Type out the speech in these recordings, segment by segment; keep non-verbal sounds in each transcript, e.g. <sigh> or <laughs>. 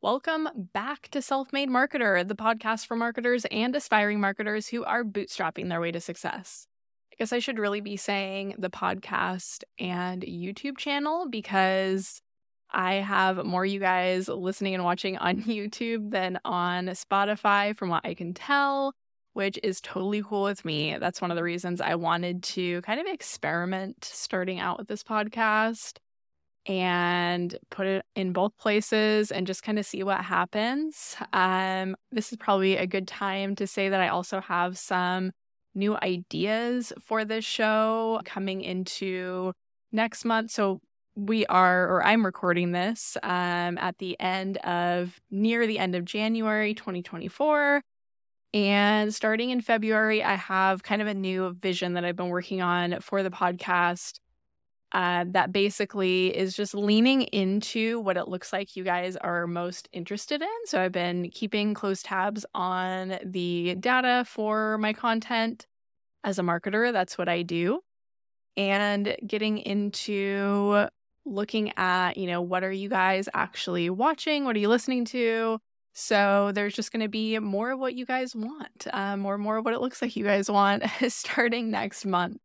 Welcome back to Self Made Marketer, the podcast for marketers and aspiring marketers who are bootstrapping their way to success. I guess I should really be saying the podcast and YouTube channel because I have more you guys listening and watching on <laughs> YouTube than on Spotify, from what I can tell, which is totally cool with me. That's one of the reasons I wanted to kind of experiment starting out with this podcast and put it in both places and just kind of see what happens. Um, this is probably a good time to say that I also have some new ideas for this show coming into next month. So we are, or I'm recording this um, at the end of, near the end of January 2024. And starting in February, I have kind of a new vision that I've been working on for the podcast uh, that basically is just leaning into what it looks like you guys are most interested in. So I've been keeping close tabs on the data for my content as a marketer. That's what I do. And getting into looking at, you know, what are you guys actually watching? What are you listening to? So there's just going to be more of what you guys want, um, or more of what it looks like you guys want <laughs> starting next month.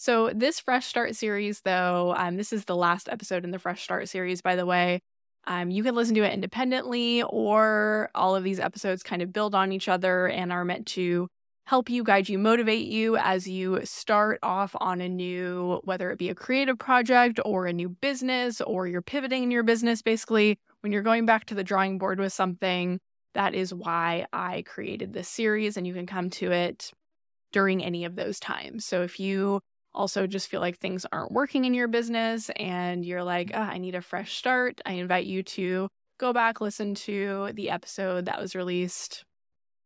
So, this Fresh Start series, though, um, this is the last episode in the Fresh Start series, by the way. Um, you can listen to it independently, or all of these episodes kind of build on each other and are meant to help you, guide you, motivate you as you start off on a new, whether it be a creative project or a new business, or you're pivoting in your business. Basically, when you're going back to the drawing board with something, that is why I created this series, and you can come to it during any of those times. So, if you also just feel like things aren't working in your business and you're like, oh, I need a fresh start, I invite you to go back, listen to the episode that was released.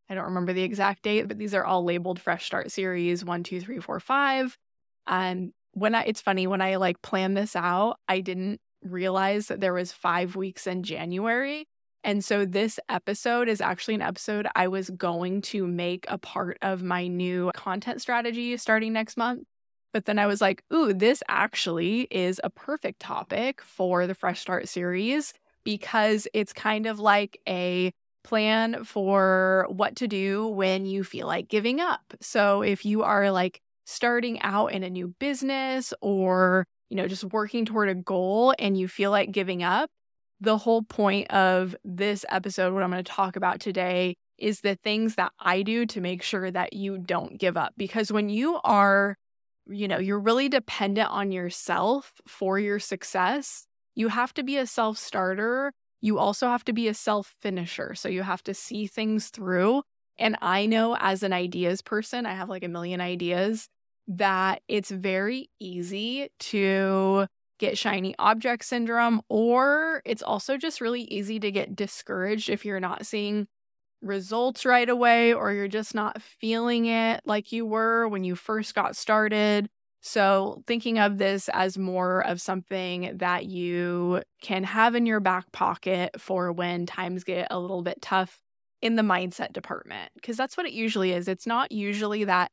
I don't remember the exact date, but these are all labeled Fresh Start series one, two, three, four, five. And when I, it's funny, when I like planned this out, I didn't realize that there was five weeks in January. And so this episode is actually an episode I was going to make a part of my new content strategy starting next month. But then I was like, ooh, this actually is a perfect topic for the Fresh Start series because it's kind of like a plan for what to do when you feel like giving up. So if you are like starting out in a new business or, you know, just working toward a goal and you feel like giving up, the whole point of this episode, what I'm going to talk about today, is the things that I do to make sure that you don't give up. Because when you are you know, you're really dependent on yourself for your success. You have to be a self starter. You also have to be a self finisher. So you have to see things through. And I know as an ideas person, I have like a million ideas that it's very easy to get shiny object syndrome, or it's also just really easy to get discouraged if you're not seeing results right away or you're just not feeling it like you were when you first got started. So, thinking of this as more of something that you can have in your back pocket for when times get a little bit tough in the mindset department, because that's what it usually is. It's not usually that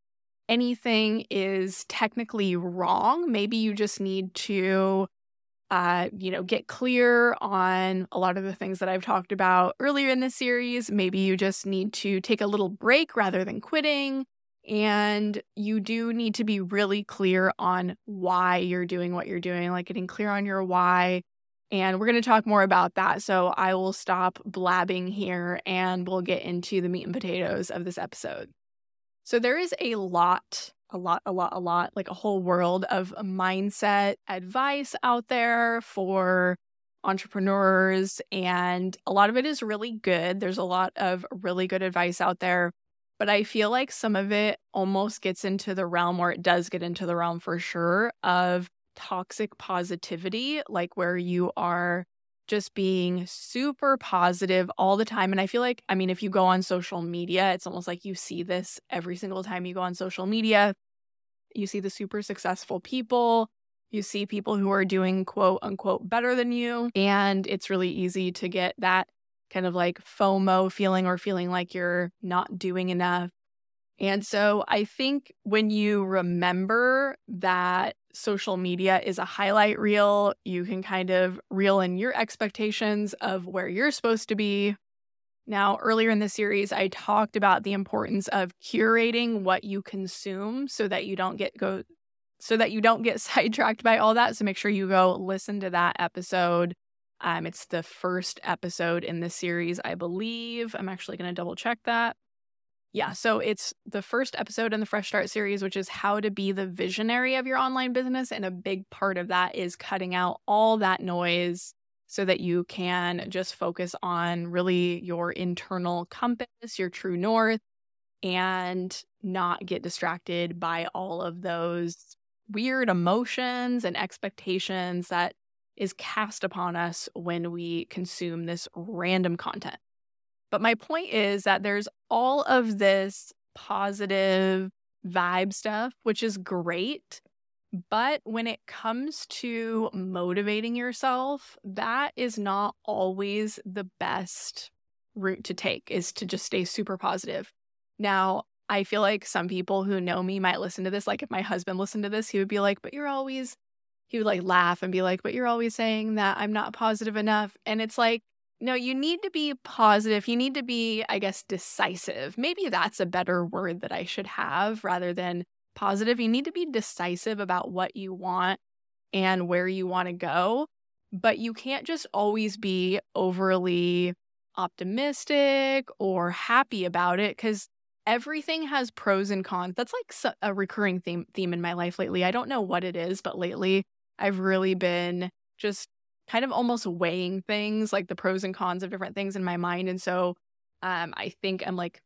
anything is technically wrong. Maybe you just need to uh, you know, get clear on a lot of the things that I've talked about earlier in this series. Maybe you just need to take a little break rather than quitting. And you do need to be really clear on why you're doing what you're doing, like getting clear on your why. And we're going to talk more about that. So I will stop blabbing here and we'll get into the meat and potatoes of this episode. So there is a lot a lot, a lot, a lot, like a whole world of mindset advice out there for entrepreneurs. And a lot of it is really good. There's a lot of really good advice out there. But I feel like some of it almost gets into the realm, or it does get into the realm for sure, of toxic positivity, like where you are just being super positive all the time. And I feel like, I mean, if you go on social media, it's almost like you see this every single time you go on social media. You see the super successful people. You see people who are doing quote unquote better than you. And it's really easy to get that kind of like FOMO feeling or feeling like you're not doing enough. And so I think when you remember that social media is a highlight reel. You can kind of reel in your expectations of where you're supposed to be. Now, earlier in the series, I talked about the importance of curating what you consume so that you don't get go so that you don't get <laughs> sidetracked by all that. So make sure you go listen to that episode. Um, it's the first episode in the series, I believe. I'm actually going to double check that. Yeah, so it's the first episode in the Fresh Start series, which is how to be the visionary of your online business. And a big part of that is cutting out all that noise so that you can just focus on really your internal compass, your true north, and not get distracted by all of those weird emotions and expectations that is cast upon us when we consume this random content. But my point is that there's all of this positive vibe stuff, which is great. But when it comes to motivating yourself, that is not always the best route to take, is to just stay super positive. Now, I feel like some people who know me might listen to this. Like if my husband listened to this, he would be like, but you're always, he would like laugh and be like, but you're always saying that I'm not positive enough. And it's like, no, you need to be positive. You need to be, I guess, decisive. Maybe that's a better word that I should have rather than positive. You need to be decisive about what you want and where you want to go. But you can't just always be overly optimistic or happy about it because everything has pros and cons. That's like a recurring theme theme in my life lately. I don't know what it is, but lately I've really been just kind of almost weighing things like the pros and cons of different things in my mind. And so um, I think I'm like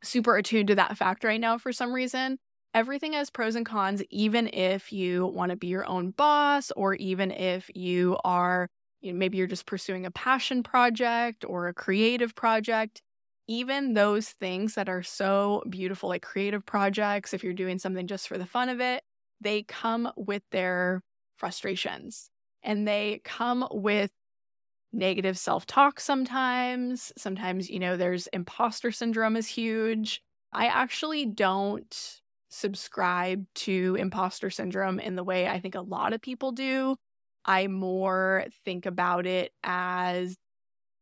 super attuned to that fact right now for some reason. Everything has pros and cons, even if you want to be your own boss, or even if you are, you know, maybe you're just pursuing a passion project or a creative project. Even those things that are so beautiful, like creative projects, if you're doing something just for the fun of it, they come with their frustrations and they come with negative self talk sometimes. Sometimes, you know, there's imposter syndrome is huge. I actually don't subscribe to imposter syndrome in the way I think a lot of people do. I more think about it as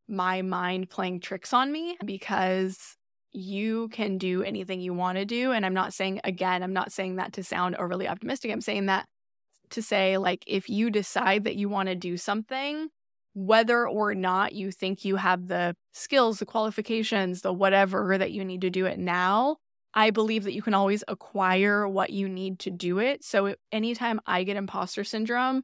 my mind playing tricks on me because you can do anything you want to do. And I'm not saying, again, I'm not saying that to sound overly optimistic. I'm saying that to say, like, if you decide that you want to do something, whether or not you think you have the skills, the qualifications, the whatever that you need to do it now, I believe that you can always acquire what you need to do it. So anytime I get imposter syndrome,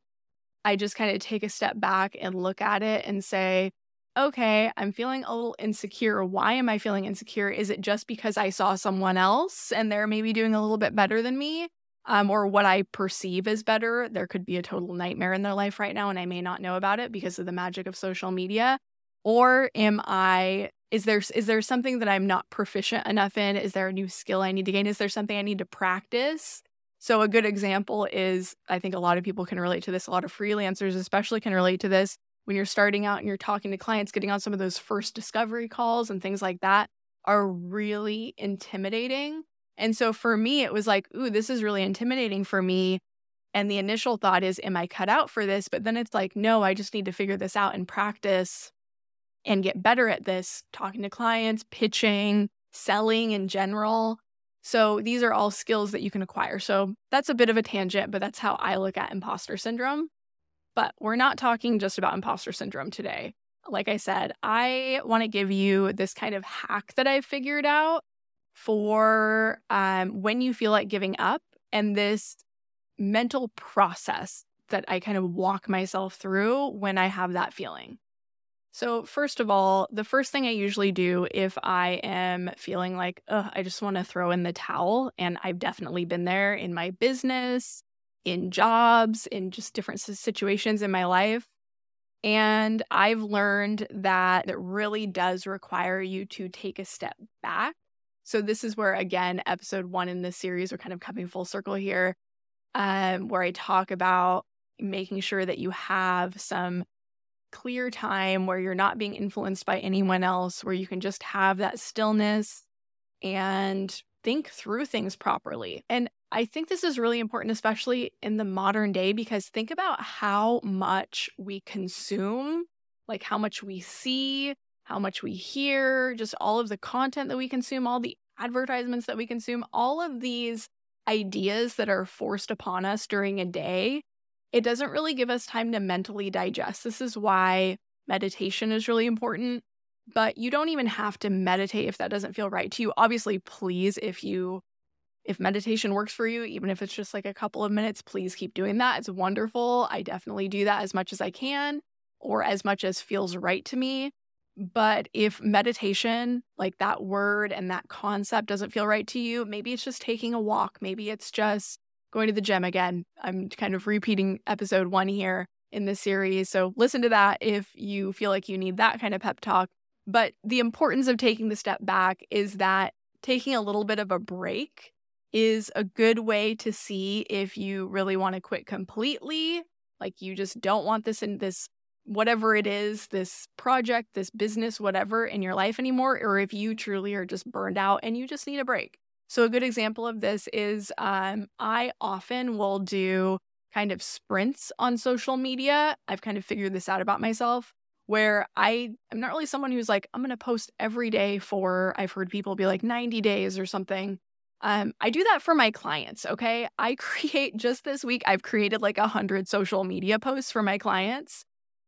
I just kind of take a step back and look at it and say, okay, I'm feeling a little insecure. Why am I feeling insecure? Is it just because I saw someone else and they're maybe doing a little bit better than me? Um, or what I perceive as better. There could be a total nightmare in their life right now, and I may not know about it because of the magic of social media. Or am I? Is there is there something that I'm not proficient enough in? Is there a new skill I need to gain? Is there something I need to practice? So a good example is I think a lot of people can relate to this. A lot of freelancers, especially, can relate to this. When you're starting out and you're talking to clients, getting on some of those first discovery calls and things like that are really intimidating and so for me, it was like, ooh, this is really intimidating for me. And the initial thought is, am I cut out for this? But then it's like, no, I just need to figure this out and practice and get better at this, talking to clients, pitching, selling in general. So these are all skills that you can acquire. So that's a bit of a tangent, but that's how I look at imposter syndrome. But we're not talking just about imposter syndrome today. Like I said, I want to give you this kind of hack that I've figured out for um, when you feel like giving up and this mental process that I kind of walk myself through when I have that feeling. So, first of all, the first thing I usually do if I am feeling like, I just want to throw in the towel, and I've definitely been there in my business, in jobs, in just different situations in my life. And I've learned that it really does require you to take a step back so this is where again, episode one in this series, we're kind of coming full circle here, um, where I talk about making sure that you have some clear time where you're not being influenced by anyone else, where you can just have that stillness and think through things properly. And I think this is really important, especially in the modern day, because think about how much we consume, like how much we see, how much we hear, just all of the content that we consume, all the advertisements that we consume, all of these ideas that are forced upon us during a day. It doesn't really give us time to mentally digest. This is why meditation is really important. But you don't even have to meditate if that doesn't feel right to you. Obviously, please, if you if meditation works for you, even if it's just like a couple of minutes, please keep doing that. It's wonderful. I definitely do that as much as I can or as much as feels right to me. But if meditation, like that word and that concept, doesn't feel right to you, maybe it's just taking a walk. Maybe it's just going to the gym again. I'm kind of repeating episode one here in this series. So listen to that if you feel like you need that kind of pep talk. But the importance of taking the step back is that taking a little bit of a break is a good way to see if you really want to quit completely. Like you just don't want this in this, whatever it is, this project, this business, whatever in your life anymore, or if you truly are just burned out and you just need a break. So, a good example of this is um, I often will do kind of sprints on social media. I've kind of figured this out about myself where I am not really someone who's like, I'm going to post every day for, I've heard people be like 90 days or something. Um, I do that for my clients. Okay. I <laughs> create just this week, I've created like a hundred social media posts for my clients.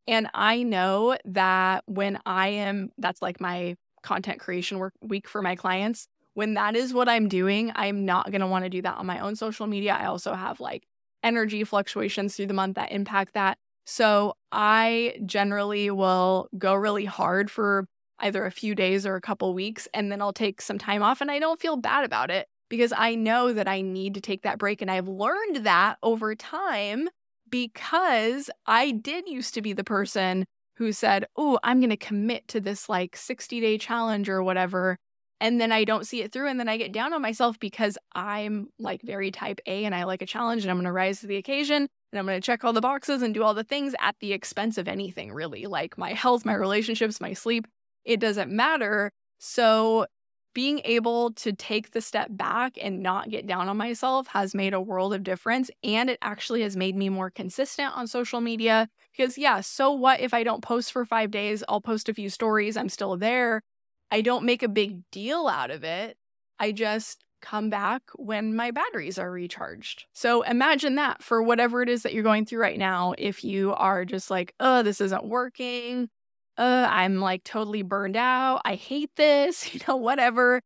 And I know that when I am, that's like my content creation work week for my clients. When that is what I'm doing, I'm not going to want to do that on my own social media. I also have like energy fluctuations through the month that impact that. So I generally will go really hard for either a few days or a couple weeks, and then I'll take some time off and I don't feel bad about it because I know that I need to take that break. And I've learned that over time because I did used to be the person who said, Oh, I'm going to commit to this like 60 day challenge or whatever. And then I don't see it through. And then I get down on myself because I'm like very type A and I like a challenge and I'm going to rise to the occasion and I'm going to check all the boxes and do all the things at the expense of anything, really, like my health, my relationships, my sleep. It doesn't matter. So being able to take the step back and not get down on myself has made a world of difference. And it actually has made me more consistent on social media. Because, yeah, so what if I don't post for five days? I'll post a few stories. I'm still there. I don't make a big deal out of it. I just come back when my batteries are recharged. So imagine that for whatever it is that you're going through right now. If you are just like, oh, this isn't working, uh, I'm like totally burned out. I hate this, <laughs> you know, whatever.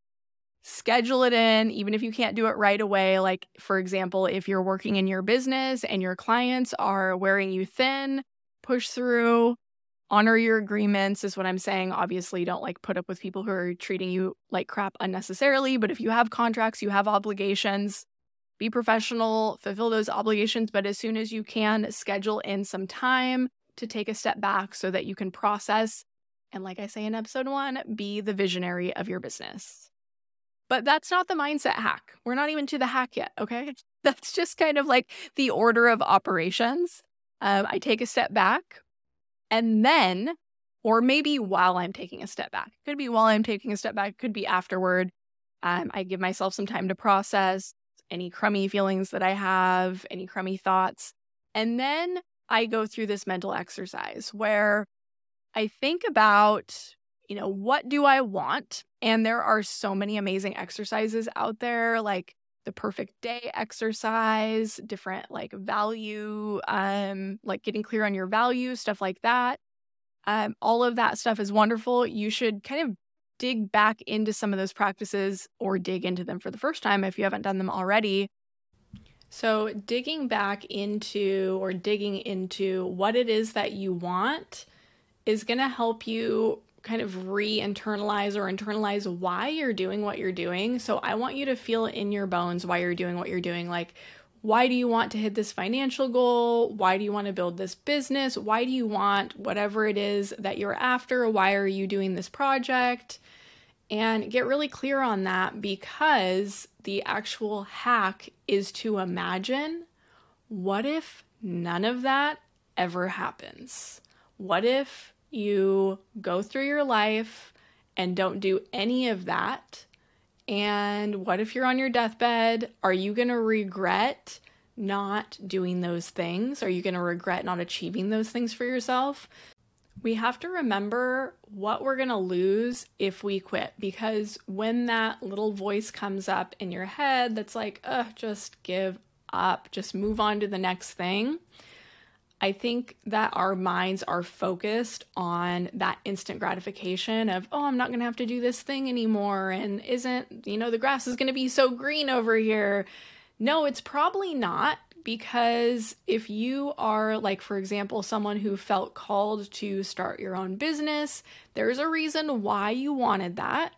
Schedule it in, even if you can't do it right away. Like, for example, if you're working in your business and your clients are wearing you thin, push through, honor your agreements, is what I'm saying. Obviously, don't like put up with people who are treating you like crap unnecessarily. But if you have contracts, you have obligations, be professional, fulfill those obligations. But as soon as you can, schedule in some time to take a step back so that you can process and, like I say in episode one, be the visionary of your business. But that's not the mindset hack. We're not even to the hack yet, okay? <laughs> That's just kind of like the order of operations. Um, I take a step back and then, or maybe while I'm taking a step back, it could be while I'm taking a step back, it could be afterward. Um, I give myself some time to process any crummy feelings that I have, any crummy thoughts. And then I go through this mental exercise where I think about, you know, what do I want? And there are so many amazing exercises out there, like the perfect day exercise, different like value, um, like getting clear on your values, stuff like that. Um, all of that stuff is wonderful. You should kind of dig back into some of those practices or dig into them for the first time if you haven't done them already so, digging back into or digging into what it is that you want is going to help you kind of re internalize or internalize why you're doing what you're doing. So, I want you to feel in your bones why you're doing what you're doing. Like, why do you want to hit this financial goal? Why do you want to build this business? Why do you want whatever it is that you're after? Why are you doing this project? And get really clear on that because the actual hack is to imagine what if none of that ever happens? What if you go through your life and don't do any of that And what if you're on your deathbed? Are you going to regret not doing those things? Are you going to regret not achieving those things for yourself? We have to remember what we're going to lose if we quit because when that little voice comes up in your head that's like, ugh, just give up, just move on to the next thing. I think that our minds are focused on that instant gratification of, oh, I'm not going to have to do this thing anymore. And isn't, you know, the grass is going to be so green over here. No, it's probably not because if you are, like, for example, someone who felt called to start your own business, there's a reason why you wanted that.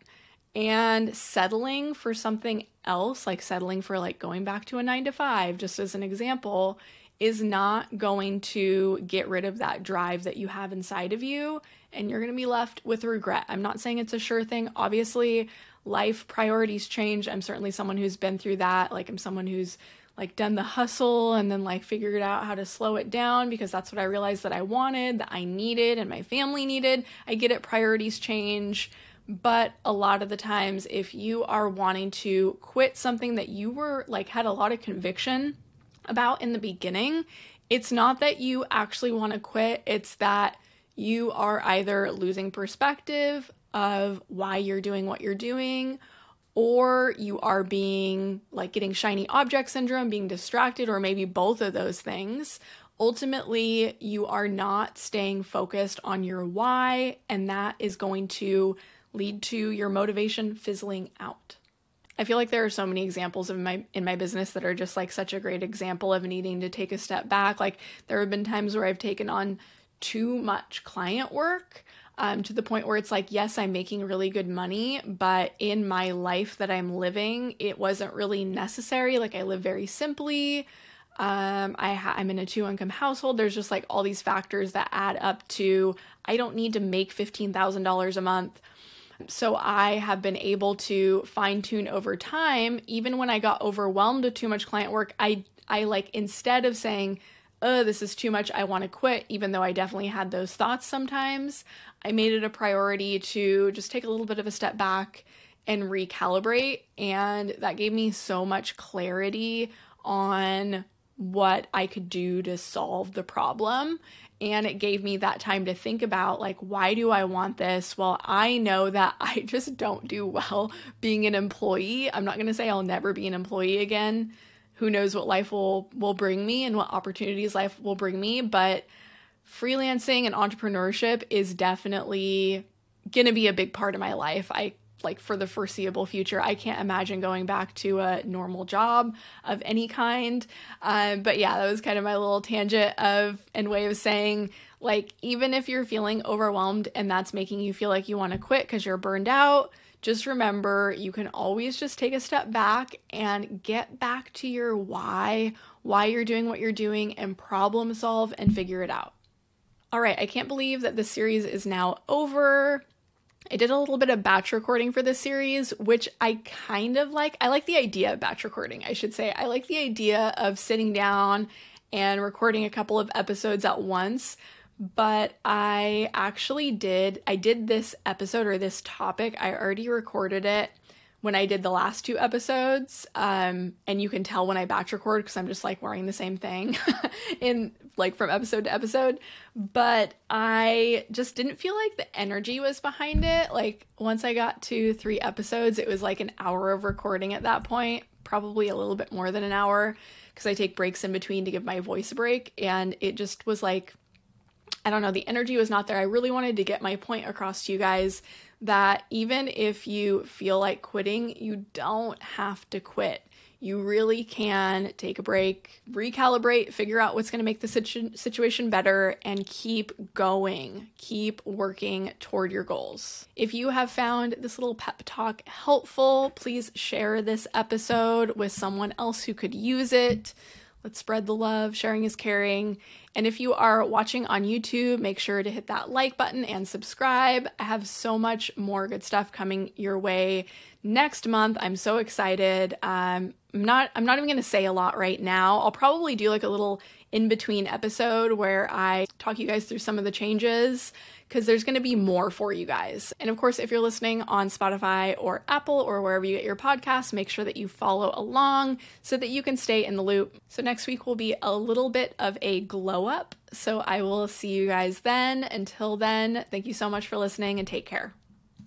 And settling for something else, like settling for like going back to a nine to five, just as an example, is not going to get rid of that drive that you have inside of you. And you're going to be left with regret. I'm not saying it's a sure thing. Obviously, life priorities change. I'm certainly someone who's been through that. Like, I'm someone who's like done the hustle and then like figured out how to slow it down because that's what I realized that I wanted, that I needed, and my family needed. I get it, priorities change. But a lot of the times, if you are wanting to quit something that you were like had a lot of conviction about in the beginning, it's not that you actually want to quit, it's that you are either losing perspective of why you're doing what you're doing or you are being like getting shiny object syndrome, being distracted, or maybe both of those things. Ultimately, you are not staying focused on your why, and that is going to lead to your motivation fizzling out. I feel like there are so many examples of my in my business that are just like such a great example of needing to take a step back. Like there have been times where I've taken on too much client work um, to the point where it's like, yes, I'm making really good money, but in my life that I'm living, it wasn't really necessary. Like I live very simply. Um, I ha- I'm in a two income household. There's just like all these factors that add up to I don't need to make $15,000 a month. So I have been able to fine tune over time. Even when I got overwhelmed with too much client work, I I like instead of saying, "Oh, this is too much. I want to quit," even though I definitely had those thoughts sometimes, I made it a priority to just take a little bit of a step back and recalibrate. And that gave me so much clarity on what I could do to solve the problem. And it gave me that time to think about, like, why do I want this? Well, I know that <laughs> I just don't do well being an employee. I'm not going to say I'll never be an employee again. Who knows what life will will bring me and what opportunities life will bring me, but freelancing and entrepreneurship is definitely going to be a big part of my life. I like for the foreseeable future. I can't imagine going back to a normal job of any kind. Um, but yeah, that was kind of my little tangent of and way of saying like even if you're feeling overwhelmed and that's making you feel like you want to quit because you're burned out, just remember you can always just take a step back and get back to your why, why you're doing what you're doing, and problem solve and figure it out. All right, I can't believe that this series is now over. I did a little bit of batch recording for this series, which I kind of like. I like the idea of batch recording, I should say. I like the idea of sitting down and recording a couple of episodes at once. But I actually did, I did this episode or this topic, I already recorded it when I did the last two episodes. Um, and you can tell when I batch record because I'm just like wearing the same thing <laughs> in like from episode to episode. But I just didn't feel like the energy was behind it. Like once I got to three episodes, it was like an hour of recording at that point, probably a little bit more than an hour because I take breaks in between to give my voice a break. And it just was like, I don't know, the energy was not there. I really wanted to get my point across to you guys that even if you feel like quitting, you don't have to quit. You really can take a break, recalibrate, figure out what's going to make the situ- situation better, and keep going. Keep working toward your goals. If you have found this little pep talk helpful, please share this episode with someone else who could use it. Let's spread the love. Sharing is caring. And if you are watching on YouTube, make sure to hit that like button and subscribe. I have so much more good stuff coming your way next month. I'm so excited. Um, I'm not I'm not even going to say a lot right now. I'll probably do like a little in between episode where I talk you guys through some of the changes because there's going to be more for you guys. And of course, if you're listening on Spotify or Apple or wherever you get your podcasts, make sure that you follow along so that you can stay in the loop. So next week will be a little bit of a glow up. So I will see you guys then. Until then, thank you so much for listening and take care.